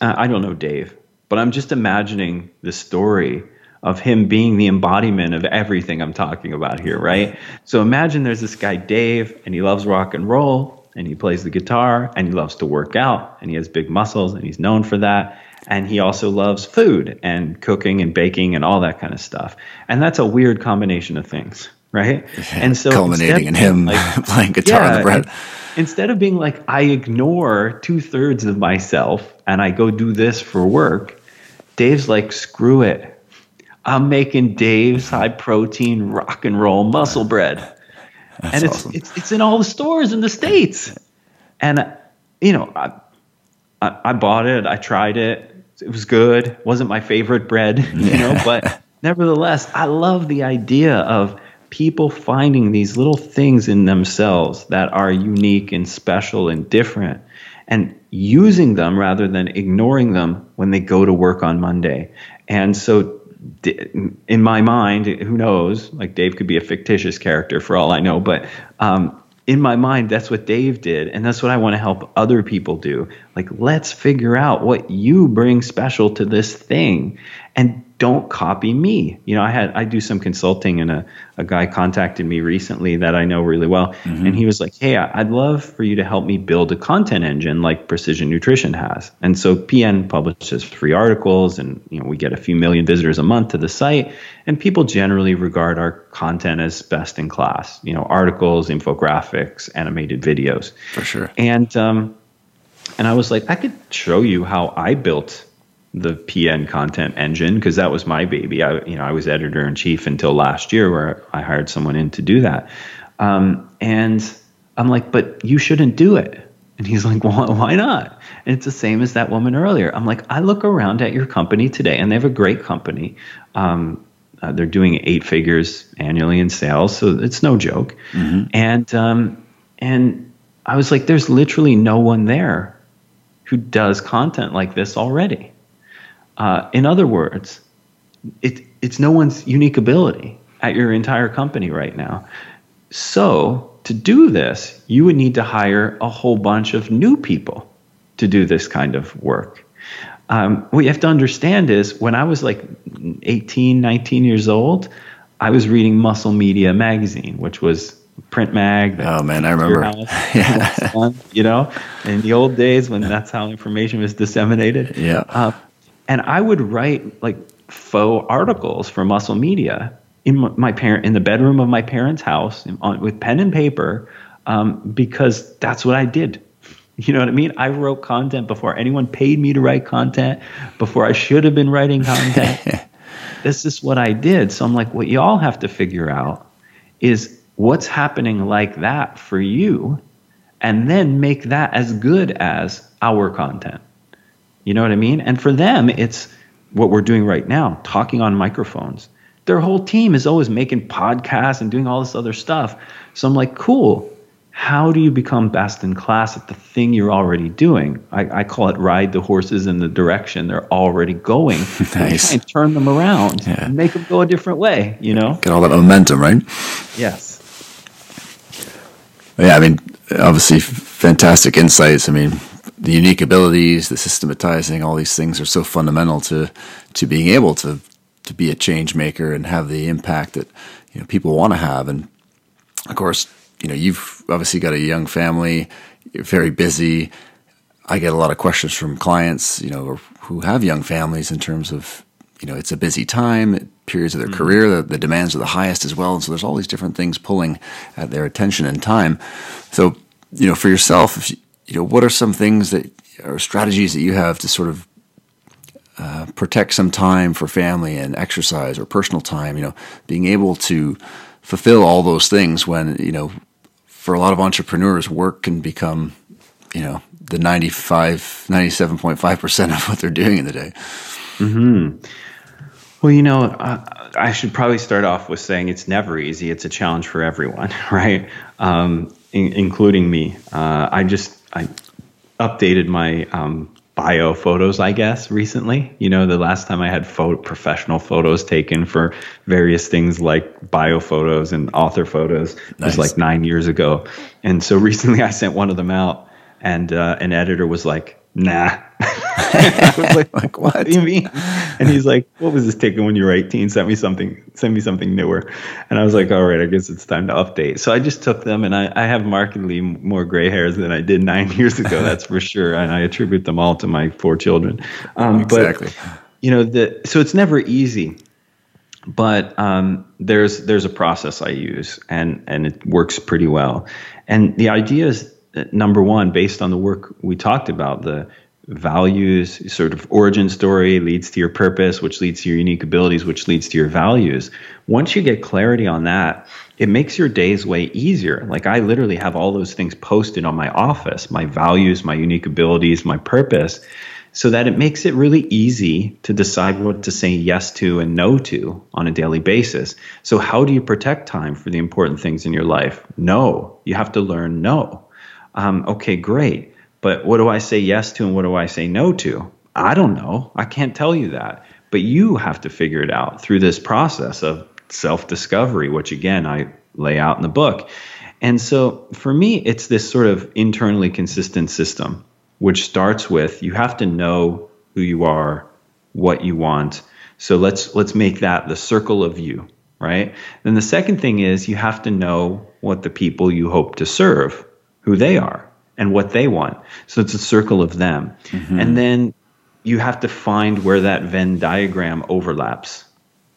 uh, I don't know Dave, but I'm just imagining the story of him being the embodiment of everything I'm talking about here, right? So imagine there's this guy, Dave, and he loves rock and roll, and he plays the guitar, and he loves to work out, and he has big muscles, and he's known for that. And he also loves food and cooking and baking and all that kind of stuff. And that's a weird combination of things, right? And so culminating in him like, playing guitar yeah, on the bread. Instead of being like, I ignore two thirds of myself and I go do this for work, Dave's like, screw it. I'm making Dave's high protein rock and roll muscle bread. That's and it's, awesome. it's it's in all the stores in the states. And uh, you know, I, I, I bought it. I tried it. It was good. wasn't my favorite bread, you know, but nevertheless, I love the idea of people finding these little things in themselves that are unique and special and different and using them rather than ignoring them when they go to work on Monday. And so in my mind, who knows? Like Dave could be a fictitious character for all I know, but um, in my mind, that's what Dave did, and that's what I want to help other people do. Like, let's figure out what you bring special to this thing, and don't copy me. You know, I had I do some consulting, and a, a guy contacted me recently that I know really well, mm-hmm. and he was like, "Hey, I'd love for you to help me build a content engine like Precision Nutrition has." And so PN publishes free articles, and you know we get a few million visitors a month to the site, and people generally regard our content as best in class. You know, articles, infographics, animated videos. For sure. And um, and I was like, I could show you how I built the PN content engine because that was my baby. I, you know, I was editor in chief until last year, where I hired someone in to do that. Um, and I'm like, but you shouldn't do it. And he's like, well, why not? And it's the same as that woman earlier. I'm like, I look around at your company today, and they have a great company. Um, uh, they're doing eight figures annually in sales, so it's no joke. Mm-hmm. And um, and I was like, there's literally no one there who does content like this already. Uh, in other words, it, it's no one's unique ability at your entire company right now. So, to do this, you would need to hire a whole bunch of new people to do this kind of work. Um, what you have to understand is when I was like 18, 19 years old, I was reading Muscle Media magazine, which was print mag. Oh man, I remember. yeah. you know, in the old days when that's how information was disseminated. Yeah. Uh, and I would write like faux articles for Muscle Media in my parent in the bedroom of my parents' house on, with pen and paper um, because that's what I did. You know what I mean? I wrote content before anyone paid me to write content, before I should have been writing content. this is what I did. So I'm like, what y'all have to figure out is what's happening like that for you, and then make that as good as our content. You know what I mean? And for them, it's what we're doing right now, talking on microphones. Their whole team is always making podcasts and doing all this other stuff. So I'm like, cool. How do you become best in class at the thing you're already doing? I, I call it ride the horses in the direction they're already going. nice. And turn them around yeah. and make them go a different way, you know? Get all that momentum, right? Yes. Yeah, I mean, obviously, fantastic insights. I mean, the unique abilities, the systematizing, all these things are so fundamental to to being able to to be a change maker and have the impact that you know people want to have. And of course, you know you've obviously got a young family, you're very busy. I get a lot of questions from clients, you know, who have young families in terms of you know it's a busy time, periods of their mm-hmm. career, the, the demands are the highest as well, and so there's all these different things pulling at their attention and time. So you know, for yourself, if you, you know, what are some things that or strategies that you have to sort of uh, protect some time for family and exercise or personal time? You know, being able to fulfill all those things when you know, for a lot of entrepreneurs, work can become, you know, the 95, 97.5 percent of what they're doing in the day. Hmm. Well, you know, uh, I should probably start off with saying it's never easy. It's a challenge for everyone, right? Um, in, including me. Uh, I just I updated my um, bio photos, I guess, recently. You know, the last time I had photo, professional photos taken for various things like bio photos and author photos nice. was like nine years ago. And so recently I sent one of them out, and uh, an editor was like, nah. I was like, like, what do you mean? And he's like, what was this taken when you were 18? Send me something, send me something newer. And I was like, all right, I guess it's time to update. So I just took them and I, I have markedly more gray hairs than I did nine years ago. That's for sure. And I attribute them all to my four children. Um, exactly. But, you know, the, so it's never easy but um, there's there's a process I use and and it works pretty well. And the idea is number one, based on the work we talked about, the values sort of origin story leads to your purpose, which leads to your unique abilities, which leads to your values. Once you get clarity on that, it makes your days way easier. Like I literally have all those things posted on my office, my values, my unique abilities, my purpose, so that it makes it really easy to decide what to say yes to and no to on a daily basis. So how do you protect time for the important things in your life? No, you have to learn no um, okay, great. But what do I say yes to and what do I say no to? I don't know. I can't tell you that. But you have to figure it out through this process of self discovery, which again, I lay out in the book. And so for me, it's this sort of internally consistent system, which starts with you have to know who you are, what you want, So let's let's make that the circle of you, right? Then the second thing is you have to know what the people you hope to serve, who they are, and what they want. So it's a circle of them. Mm-hmm. And then you have to find where that Venn diagram overlaps.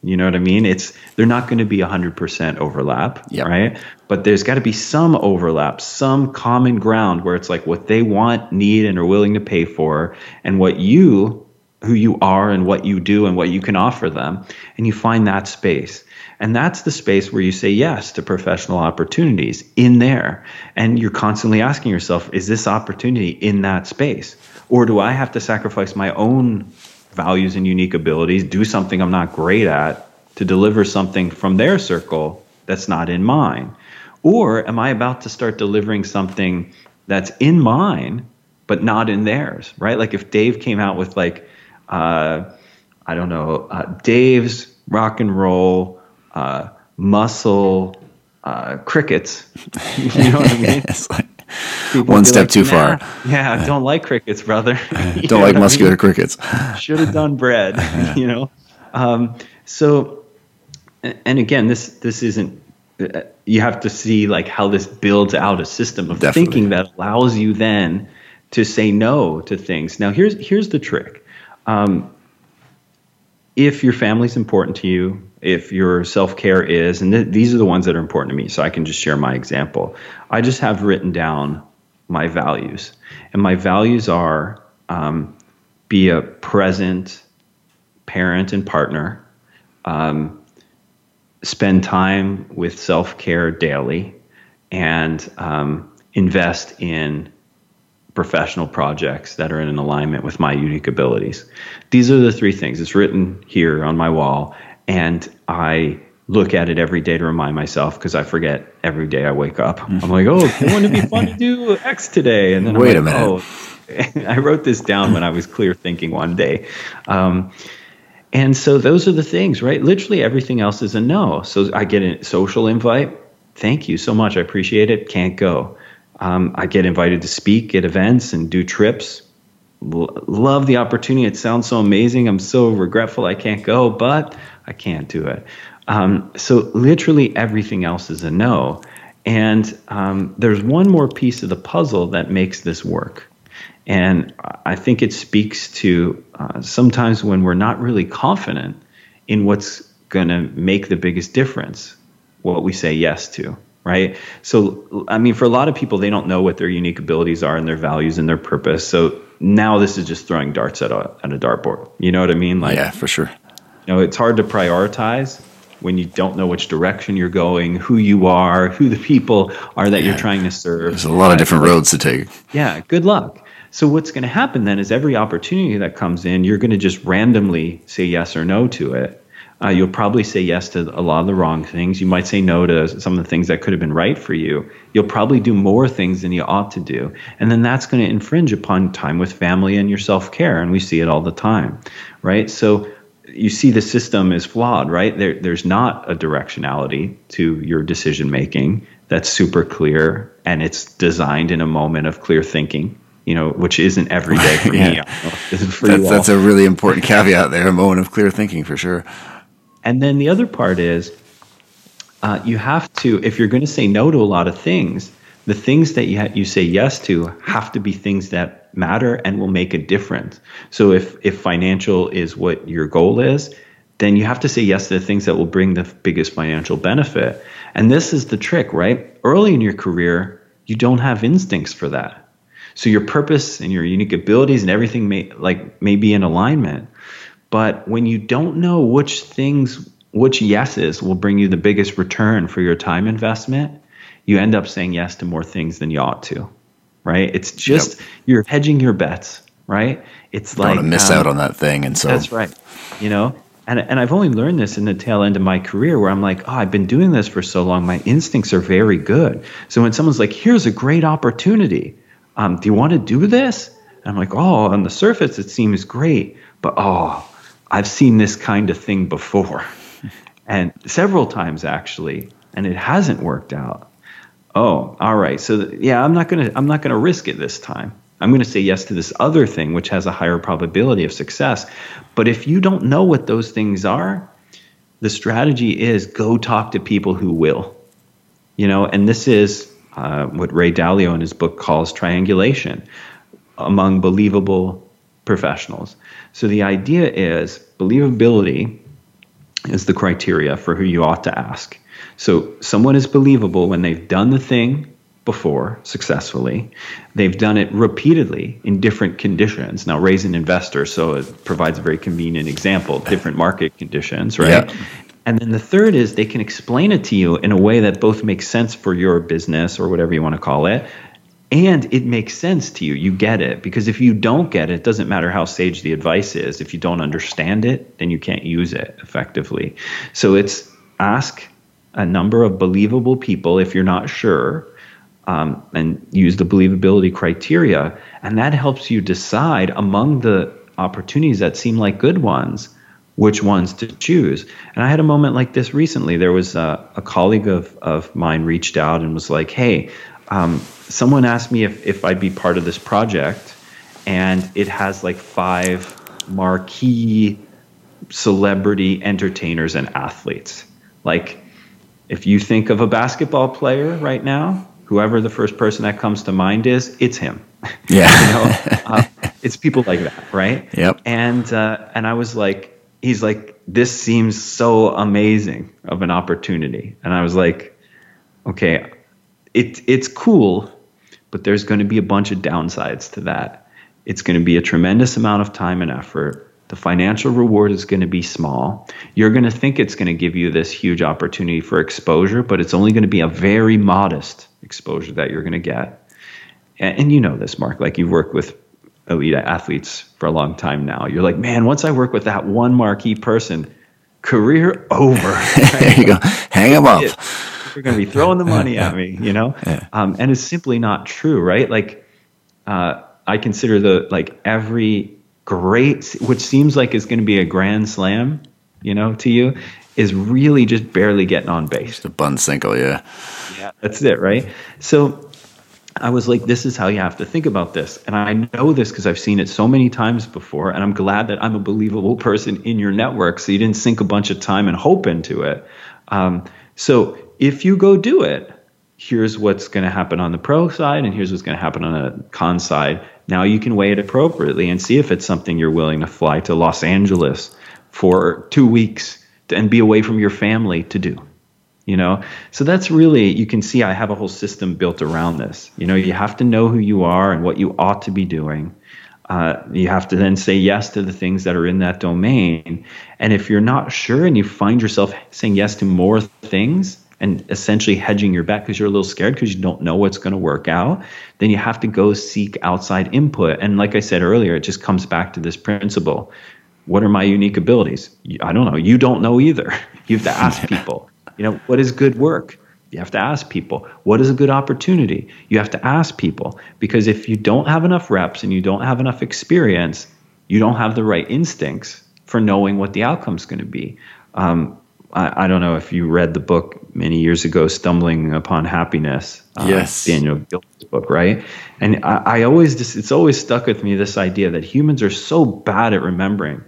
You know what I mean? It's they're not going to be 100% overlap, yep. right? But there's got to be some overlap, some common ground where it's like what they want, need and are willing to pay for and what you who you are and what you do and what you can offer them and you find that space. And that's the space where you say yes to professional opportunities in there. And you're constantly asking yourself, is this opportunity in that space? Or do I have to sacrifice my own values and unique abilities, do something I'm not great at to deliver something from their circle that's not in mine? Or am I about to start delivering something that's in mine, but not in theirs, right? Like if Dave came out with, like, uh, I don't know, uh, Dave's rock and roll uh, muscle uh, crickets. you know what I mean? like one step like, too nah, far. Yeah, don't like crickets, brother. don't like muscular I mean? crickets. Should have done bread. you know. Um, so, and again, this this isn't. Uh, you have to see like how this builds out a system of Definitely. thinking that allows you then to say no to things. Now, here's here's the trick. Um, if your family's important to you, if your self care is, and th- these are the ones that are important to me, so I can just share my example. I just have written down my values, and my values are um, be a present parent and partner, um, spend time with self care daily, and um, invest in professional projects that are in alignment with my unique abilities. These are the three things. It's written here on my wall, and I look at it every day to remind myself because I forget every day I wake up. I'm like, oh, wouldn't it be fun to do X today? And then wait like, a minute. Oh, I wrote this down when I was clear thinking one day. Um, and so those are the things, right? Literally everything else is a no. So I get a social invite. Thank you so much. I appreciate it. Can't go. Um, I get invited to speak at events and do trips love the opportunity. It sounds so amazing. I'm so regretful I can't go, but I can't do it. Um, so literally everything else is a no. And um, there's one more piece of the puzzle that makes this work. And I think it speaks to uh, sometimes when we're not really confident in what's going to make the biggest difference, what we say yes to right? So, I mean, for a lot of people, they don't know what their unique abilities are and their values and their purpose. So now this is just throwing darts at a at a dartboard. You know what I mean? Like, yeah, for sure. You know, it's hard to prioritize when you don't know which direction you're going, who you are, who the people are that yeah. you're trying to serve. There's a lot of different roads to take. Yeah, good luck. So what's going to happen then is every opportunity that comes in, you're going to just randomly say yes or no to it uh, you'll probably say yes to a lot of the wrong things. You might say no to some of the things that could have been right for you. You'll probably do more things than you ought to do. And then that's going to infringe upon time with family and your self care. And we see it all the time, right? So you see the system is flawed, right? There, there's not a directionality to your decision making that's super clear and it's designed in a moment of clear thinking you know, which isn't every day for yeah. me. For that's, that's a really important caveat there, a moment of clear thinking for sure. And then the other part is uh, you have to, if you're going to say no to a lot of things, the things that you, ha- you say yes to have to be things that matter and will make a difference. So if, if financial is what your goal is, then you have to say yes to the things that will bring the biggest financial benefit. And this is the trick, right? Early in your career, you don't have instincts for that. So your purpose and your unique abilities and everything may like may be in alignment. But when you don't know which things, which yeses will bring you the biggest return for your time investment, you end up saying yes to more things than you ought to, right? It's just yep. you're hedging your bets, right? It's like don't miss um, out on that thing, and so that's right. You know, and and I've only learned this in the tail end of my career, where I'm like, oh, I've been doing this for so long, my instincts are very good. So when someone's like, here's a great opportunity, um, do you want to do this? And I'm like, oh, on the surface it seems great, but oh, I've seen this kind of thing before, and several times actually, and it hasn't worked out. Oh, all right. So yeah, I'm not gonna I'm not gonna risk it this time. I'm going to say yes to this other thing, which has a higher probability of success. But if you don't know what those things are, the strategy is go talk to people who will. You know, and this is uh, what Ray Dalio in his book calls triangulation among believable professionals. So the idea is believability is the criteria for who you ought to ask. So someone is believable when they've done the thing before successfully. They've done it repeatedly in different conditions. Now, Ray's an investor, so it provides a very convenient example different market conditions, right? Yeah. And then the third is they can explain it to you in a way that both makes sense for your business or whatever you want to call it. And it makes sense to you. You get it. Because if you don't get it, it doesn't matter how sage the advice is. If you don't understand it, then you can't use it effectively. So it's ask a number of believable people if you're not sure um, and use the believability criteria. And that helps you decide among the opportunities that seem like good ones which ones to choose. And I had a moment like this recently. There was a, a colleague of, of mine reached out and was like, hey, um, someone asked me if, if I'd be part of this project, and it has like five marquee celebrity entertainers and athletes. Like, if you think of a basketball player right now, whoever the first person that comes to mind is, it's him. Yeah. you know, uh, it's people like that, right? Yep. And uh, and I was like, he's like, this seems so amazing of an opportunity, and I was like, okay, it it's cool, but there's going to be a bunch of downsides to that. It's going to be a tremendous amount of time and effort. The financial reward is going to be small. You're going to think it's going to give you this huge opportunity for exposure, but it's only going to be a very modest exposure that you're going to get. And, and you know this, Mark, like you've worked with elite athletes for a long time now. You're like, man, once I work with that one marquee person, career over. There you go. Hang them up. They're going to be throwing the money at me, you know? Yeah. Um, and it's simply not true, right? Like, uh, I consider the, like, every great, which seems like is going to be a grand slam, you know, to you, is really just barely getting on base. Just a bun single, yeah. Yeah, that's it, right? So I was like, this is how you have to think about this. And I know this because I've seen it so many times before. And I'm glad that I'm a believable person in your network. So you didn't sink a bunch of time and hope into it. Um, so if you go do it, here's what's going to happen on the pro side and here's what's going to happen on a con side. Now you can weigh it appropriately and see if it's something you're willing to fly to Los Angeles for two weeks and be away from your family to do you know? So that's really you can see i have a whole system built around this. You know you have to know who you are and what you ought to be doing. Uh, you have to then say yes to the things that are in that domain. And if you're not sure and you find yourself saying yes to more things and essentially hedging your bet because you're a little scared because you don't know what's going to work out, then you have to go seek outside input. And like I said earlier, it just comes back to this principle. What are my unique abilities? I don't know. You don't know either. You have to ask people. You know, what is good work? You have to ask people. What is a good opportunity? You have to ask people because if you don't have enough reps and you don't have enough experience, you don't have the right instincts for knowing what the outcome is going to be. Um, I, I, don't know if you read the book many years ago, Stumbling Upon Happiness. Uh, yes. Daniel Gilbert's book, right? And I, I always just, it's always stuck with me this idea that humans are so bad at remembering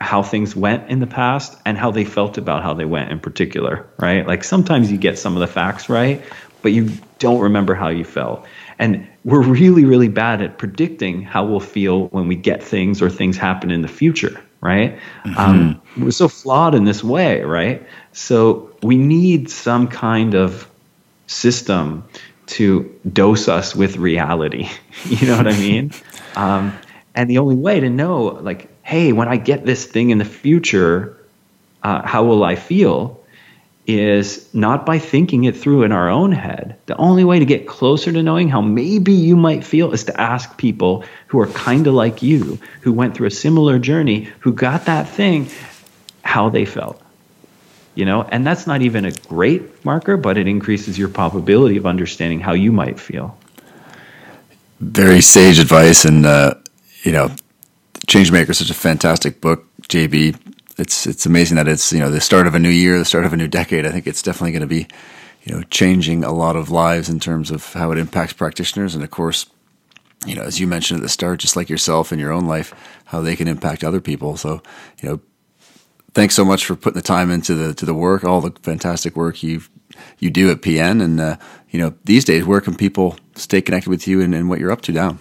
how things went in the past and how they felt about how they went in particular, right? Like sometimes you get some of the facts right, but you don't remember how you felt. And we're really, really bad at predicting how we'll feel when we get things or things happen in the future, right? Mm-hmm. Um, we're so flawed in this way, right? So we need some kind of system to dose us with reality. you know what I mean? Um, and the only way to know, like, hey, when I get this thing in the future, uh, how will I feel? Is not by thinking it through in our own head. The only way to get closer to knowing how maybe you might feel is to ask people who are kind of like you, who went through a similar journey, who got that thing, how they felt. You know, and that's not even a great marker, but it increases your probability of understanding how you might feel. Very sage advice, and uh, you know, Changemaker is such a fantastic book, JB. It's it's amazing that it's you know the start of a new year, the start of a new decade. I think it's definitely going to be you know changing a lot of lives in terms of how it impacts practitioners, and of course, you know, as you mentioned at the start, just like yourself in your own life, how they can impact other people. So, you know, thanks so much for putting the time into the to the work, all the fantastic work you you do at PN, and uh, you know, these days, where can people stay connected with you and, and what you're up to now?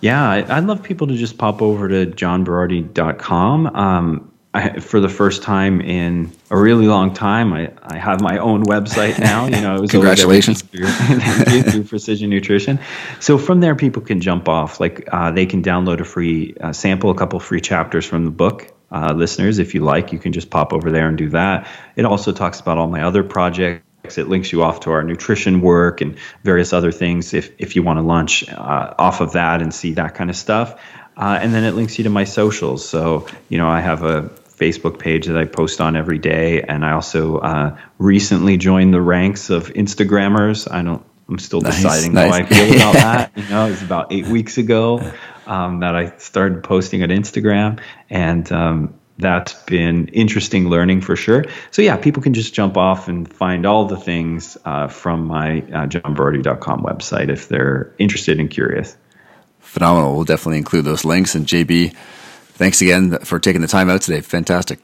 Yeah, I, would love people to just pop over to johnberardi.com. Um, I, for the first time in a really long time, I, I have my own website now. You know, it was congratulations through, through Precision Nutrition. So from there, people can jump off. Like uh, they can download a free uh, sample, a couple free chapters from the book. Uh, listeners, if you like, you can just pop over there and do that. It also talks about all my other projects. It links you off to our nutrition work and various other things if, if you want to launch uh, off of that and see that kind of stuff. Uh, and then it links you to my socials. So, you know, I have a Facebook page that I post on every day, and I also uh, recently joined the ranks of Instagrammers. I don't. I'm still nice, deciding nice. how I feel about that. You know, it was about eight weeks ago um, that I started posting on Instagram, and um, that's been interesting learning for sure. So yeah, people can just jump off and find all the things uh, from my uh, johnberardi.com website if they're interested and curious. Phenomenal. We'll definitely include those links. And JB, thanks again for taking the time out today. Fantastic.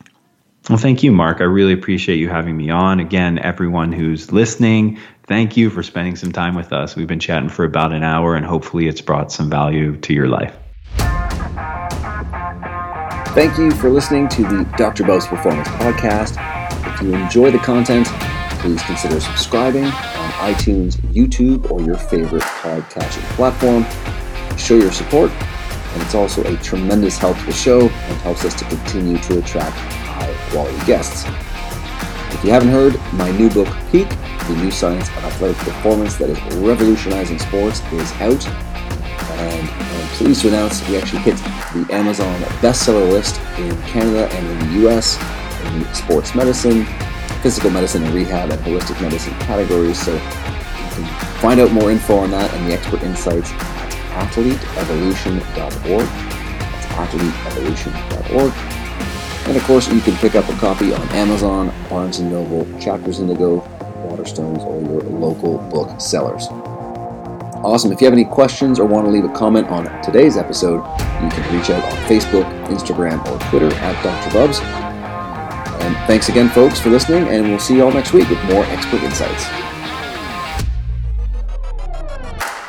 Well, thank you, Mark. I really appreciate you having me on. Again, everyone who's listening, thank you for spending some time with us. We've been chatting for about an hour, and hopefully, it's brought some value to your life. Thank you for listening to the Dr. Bubbs Performance Podcast. If you enjoy the content, please consider subscribing on iTunes, YouTube, or your favorite podcasting platform. Show your support and it's also a tremendous help to the show and helps us to continue to attract high quality guests. If you haven't heard, my new book, Peak The New Science of Athletic Performance That is Revolutionizing Sports, is out. And I'm pleased to announce we actually hit the Amazon bestseller list in Canada and in the US in sports medicine, physical medicine and rehab, and holistic medicine categories. So you can find out more info on that and the expert insights athleteevolution.org. That's athleteevolution.org. And of course, you can pick up a copy on Amazon, Barnes & Noble, Chapters Indigo, Waterstones, or your local book sellers. Awesome. If you have any questions or want to leave a comment on today's episode, you can reach out on Facebook, Instagram, or Twitter at Dr. Bubbs. And thanks again, folks, for listening, and we'll see you all next week with more expert insights.